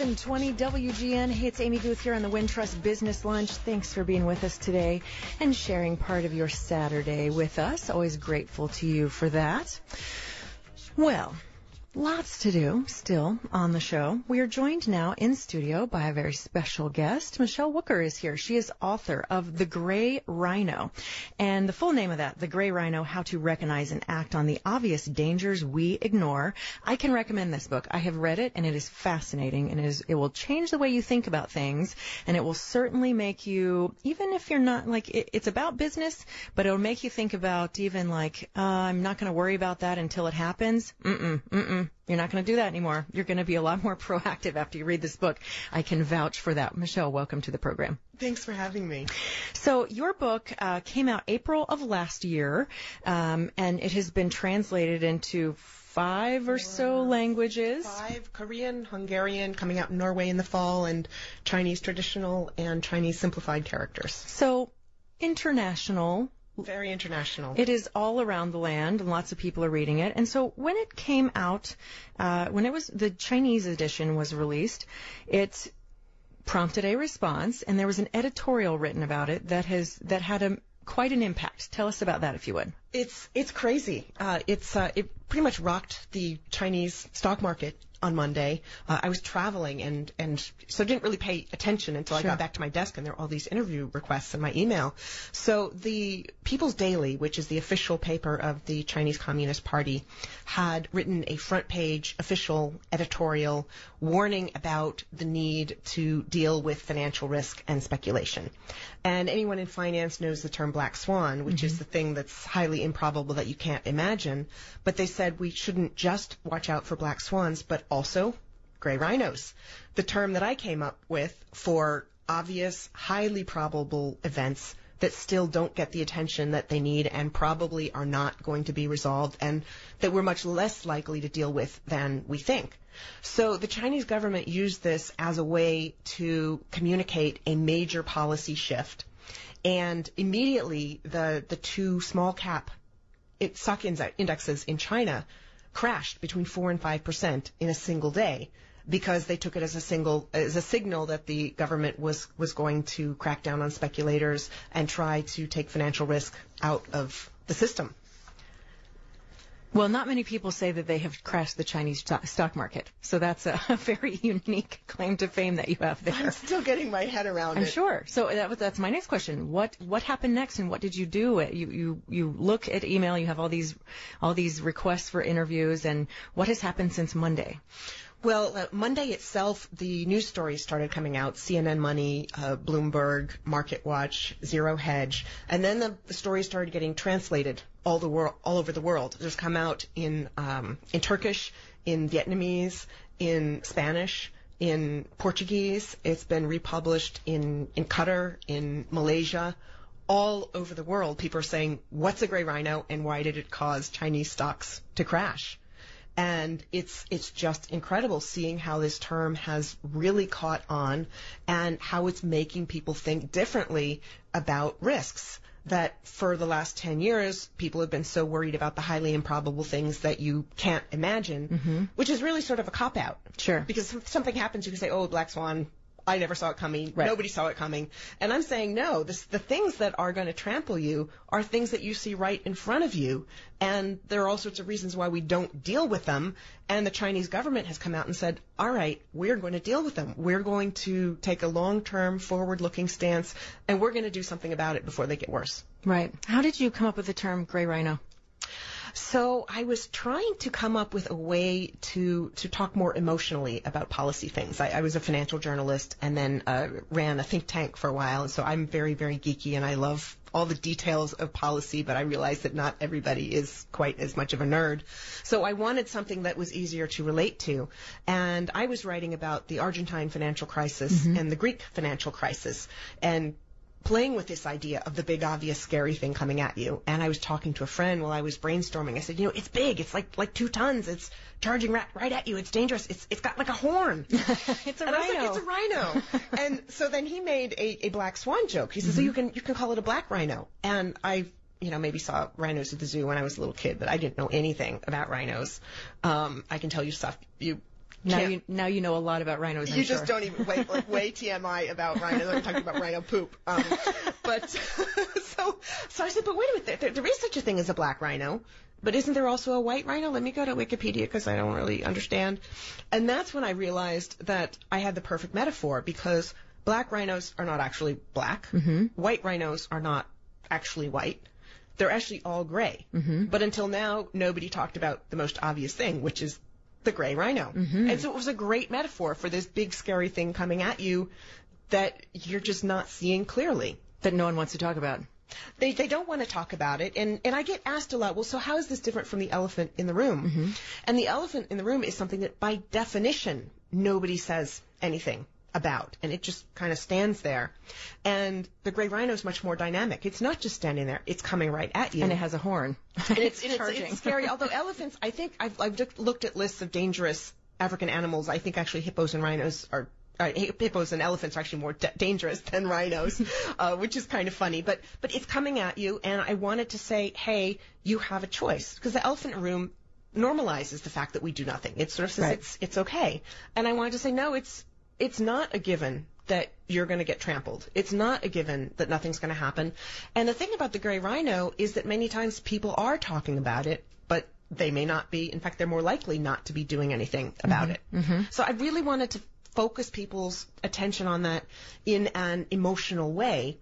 720 WGN. Hey, it's Amy Guth here on the Wintrust Business Lunch. Thanks for being with us today and sharing part of your Saturday with us. Always grateful to you for that. Well, Lots to do still on the show. We are joined now in studio by a very special guest. Michelle Wucker is here. She is author of The Gray Rhino. And the full name of that, The Gray Rhino, How to Recognize and Act on the Obvious Dangers We Ignore. I can recommend this book. I have read it and it is fascinating and it, is, it will change the way you think about things and it will certainly make you, even if you're not like, it, it's about business, but it'll make you think about even like, uh, I'm not going to worry about that until it happens. Mm-mm, mm-mm you're not going to do that anymore. You're going to be a lot more proactive after you read this book. I can vouch for that. Michelle, welcome to the program. Thanks for having me. So your book uh, came out April of last year, um, and it has been translated into five or so languages. Five Korean, Hungarian, coming out in Norway in the fall, and Chinese traditional and Chinese simplified characters. So international very international. It is all around the land, and lots of people are reading it. And so when it came out, uh, when it was the Chinese edition was released, it prompted a response, and there was an editorial written about it that has that had a quite an impact. Tell us about that, if you would. It's it's crazy. Uh, it's uh, it pretty much rocked the Chinese stock market on Monday. Uh, I was traveling and and so didn't really pay attention until sure. I got back to my desk and there were all these interview requests in my email. So the People's Daily, which is the official paper of the Chinese Communist Party, had written a front page official editorial warning about the need to deal with financial risk and speculation. And anyone in finance knows the term black swan, which mm-hmm. is the thing that's highly improbable that you can't imagine. But they said we shouldn't just watch out for black swans, but also gray rhinos. The term that I came up with for obvious, highly probable events that still don't get the attention that they need and probably are not going to be resolved and that we're much less likely to deal with than we think. So the Chinese government used this as a way to communicate a major policy shift. And immediately the, the two small cap stock indexes in China crashed between 4 and 5% in a single day because they took it as a single as a signal that the government was was going to crack down on speculators and try to take financial risk out of the system. Well, not many people say that they have crashed the Chinese stock market, so that's a, very unique claim to fame that you have there. I'm still getting my head around I'm it. sure. So that, that's my next question. What what happened next, and what did you do? You you you look at email. You have all these all these requests for interviews, and what has happened since Monday? Well, uh, Monday itself, the news stories started coming out: CNN Money, uh, Bloomberg, Market Watch, Zero Hedge, and then the, the stories started getting translated all the world, all over the world. It's come out in um, in Turkish, in Vietnamese, in Spanish, in Portuguese. It's been republished in in Qatar, in Malaysia. All over the world, people are saying, "What's a gray rhino, and why did it cause Chinese stocks to crash?" And it's it's just incredible seeing how this term has really caught on and how it's making people think differently about risks. That for the last 10 years people have been so worried about the highly improbable things that you can't imagine mm-hmm. which is really sort of a cop out sure. Because if something happens you can say oh black swan I never saw it coming. Right. Nobody saw it coming. And I'm saying no. This, the things that are going to trample you are things that you see right in front of you, and there are all sorts of reasons why we don't deal with them. And the Chinese government has come out and said, "All right, we're going to deal with them. We're going to take a long-term, forward-looking stance, and we're going to do something about it before they get worse." Right. How did you come up with the term gray rhino? So I was trying to come up with a way to to talk more emotionally about policy things. I, I was a financial journalist and then uh, ran a think tank for a while, and so I'm very very geeky and I love all the details of policy, but I realized that not everybody is quite as much of a nerd. So I wanted something that was easier to relate to. And I was writing about the Argentine financial crisis mm-hmm. and the Greek financial crisis. And playing with this idea of the big obvious scary thing coming at you. And i was talking to a friend while i was brainstorming. I said you know it's big. It's like like two tons. It's charging right, right at you. It's dangerous. It's it's got like a horn. It's a and rhino I was like, it's a rhino. and so then he made a, a black swan joke. He says mm-hmm. so you can you can call it a black rhino. And i you know, maybe saw rhinos at the zoo when I was a little kid, but I didn't know anything about rhinos. Um, I can tell you stuff. You Now you now you know a lot about rhinos. I'm you sure. just don't even wait like way TMI about rhinos. I'm talking about rhino poop. Um, but so so I said, but wait a minute, there, there is such a thing as a black rhino. But isn't there also a white rhino? Let me go to Wikipedia because I don't really understand. And that's when I realized that I had the perfect metaphor because black rhinos are not actually black. Mm-hmm. White rhinos are not actually white. They're actually all gray. Mm-hmm. But until now, nobody talked about the most obvious thing, which is the gray rhino. Mm-hmm. And so it was a great metaphor for this big scary thing coming at you that you're just not seeing clearly. that no one wants to talk about. They they don't want to talk about it and and I get asked a lot, well so how is this different from the elephant in the room? Mm-hmm. And the elephant in the room is something that by definition nobody says anything about and it just kind of stands there. And the gray rhino is much more dynamic. It's not just standing there, it's coming right at you. And it has a horn. And it's, and it's, charging. it's scary. Although elephants, I think I've, I've looked- looked at lists of dangerous African animals. I think actually hippos and rhinos are. Uh, hippos and elephants are actually more da- dangerous than rhinos, uh, which is kind of funny. But but it's coming at you, and I wanted to say, hey, you have a choice because the elephant room normalizes the fact that we do nothing. It sort of says Right. it's it's okay, and I wanted to say no, it's it's not a given that you're going to get trampled. It's not a given that nothing's going to happen. And the thing about the gray rhino is that many times people are talking about it, but they may not be. In fact, they're more likely not to be doing anything about mm-hmm. it. Mm-hmm. So I really wanted to focus people's attention on that in an emotional way.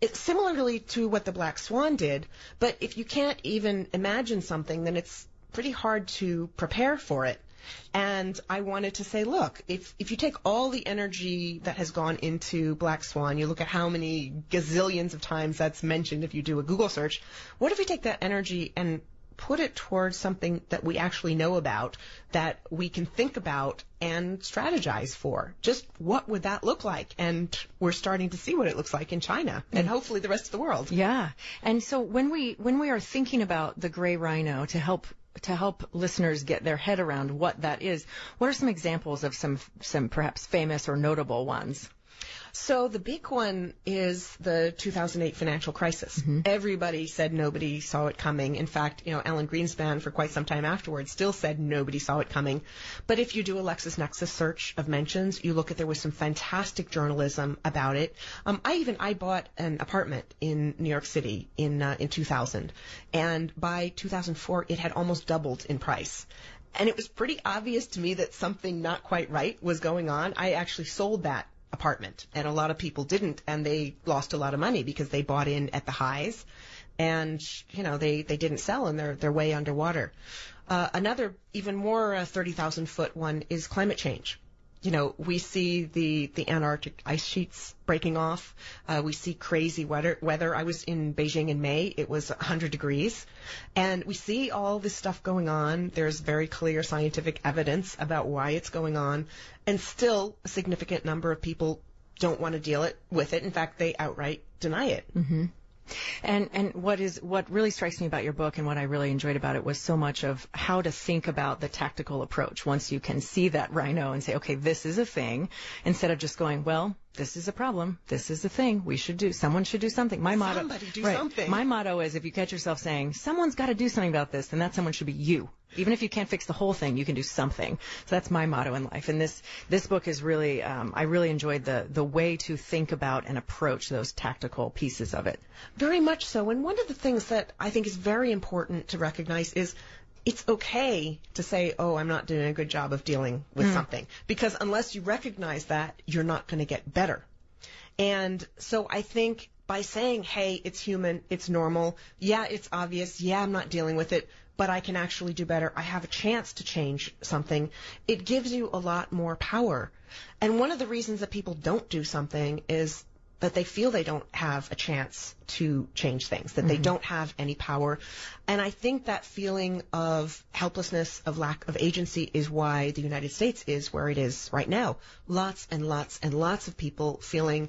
It's similarly to what the black swan did, but if you can't even imagine something, then it's pretty hard to prepare for it. And I wanted to say, look, if, if you take all the energy that has gone into Black Swan, you look at how many gazillions of times that's mentioned if you do a Google search, what if we take that energy and put it towards something that we actually know about, that we can think about and strategize for? Just what would that look like? And we're starting to see what it looks like in China and hopefully the rest of the world. Yeah. And so when we when we are thinking about the gray rhino to help to help listeners get their head around what that is, what are some examples of some some perhaps famous or notable ones? So the big one is the 2008 financial crisis. Everybody said nobody saw it coming. In fact, you know, Alan Greenspan for quite some time afterwards still said nobody saw it coming. But if you do a LexisNexis search of mentions, you look at there was some fantastic journalism about it. Um, I even I bought an apartment in New York City in uh, in 2000, and by 2004 it had almost doubled in price. And it was pretty obvious to me that something not quite right was going on. I actually sold that apartment. And a lot of people didn't and they lost a lot of money because they bought in at the highs. And you know they they didn't sell and they're they're way underwater. Uh, another even more uh, 30,000 foot one is climate change you know we see the the antarctic ice sheets breaking off. Uh, we see crazy weather weather. I was in beijing in may. It was 100 degrees. And we see all this stuff going on. There's very clear scientific evidence about why it's going on. And still a significant number of people don't want to deal it with it. In fact they outright deny it And and what is what really strikes me about your book and what I really enjoyed about it was so much of how to think about the tactical approach. Once you can see that rhino and say, okay, this is a thing, instead of just going, well, this is a problem, this is a thing, we should do, someone should do something. My motto, Somebody do right, something. My motto is if you catch yourself saying someone's got to do something about this, then that someone should be you. Even if you can't fix the whole thing, you can do something. So that's my motto in life. And this this book is really, um, I really enjoyed the the way to think about and approach those tactical pieces of it. Very much so. And one of the things that I think is very important to recognize is it's okay to say, oh, I'm not doing a good job of dealing with mm. something. Because unless you recognize that, you're not going to get better. And so I think by saying, hey, it's human, it's normal, yeah, it's obvious, yeah, I'm not dealing with it, but I can actually do better, I have a chance to change something, it gives you a lot more power. And one of the reasons that people don't do something is that they feel they don't have a chance to change things, that they don't have any power. And I think that feeling of helplessness, of lack of agency is why the United States is where it is right now. Lots and lots and lots of people feeling,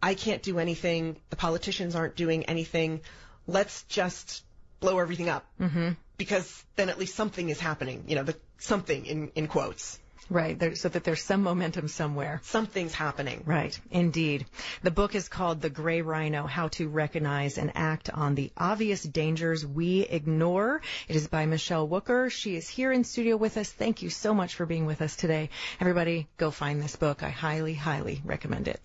I can't do anything, the politicians aren't doing anything, let's just blow everything up. Mm-hmm. Because then at least something is happening, you know, the something in, in quotes. Right, there, so that there's some momentum somewhere. Something's happening. Right, indeed. The book is called The Gray Rhino How to Recognize and Act on the Obvious Dangers We Ignore. It is by Michelle Wucker. She is here in studio with us. Thank you so much for being with us today. Everybody, go find this book. I highly, highly recommend it.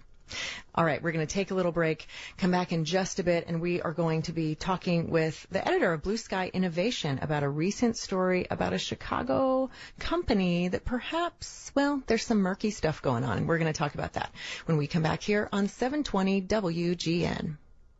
All right, we're going to take a little break, come back in just a bit, and we are going to be talking with the editor of Blue Sky Innovation about a recent story about a Chicago company that perhaps, well, there's some murky stuff going on. We're going to talk about that when we come back here on 720 WGN.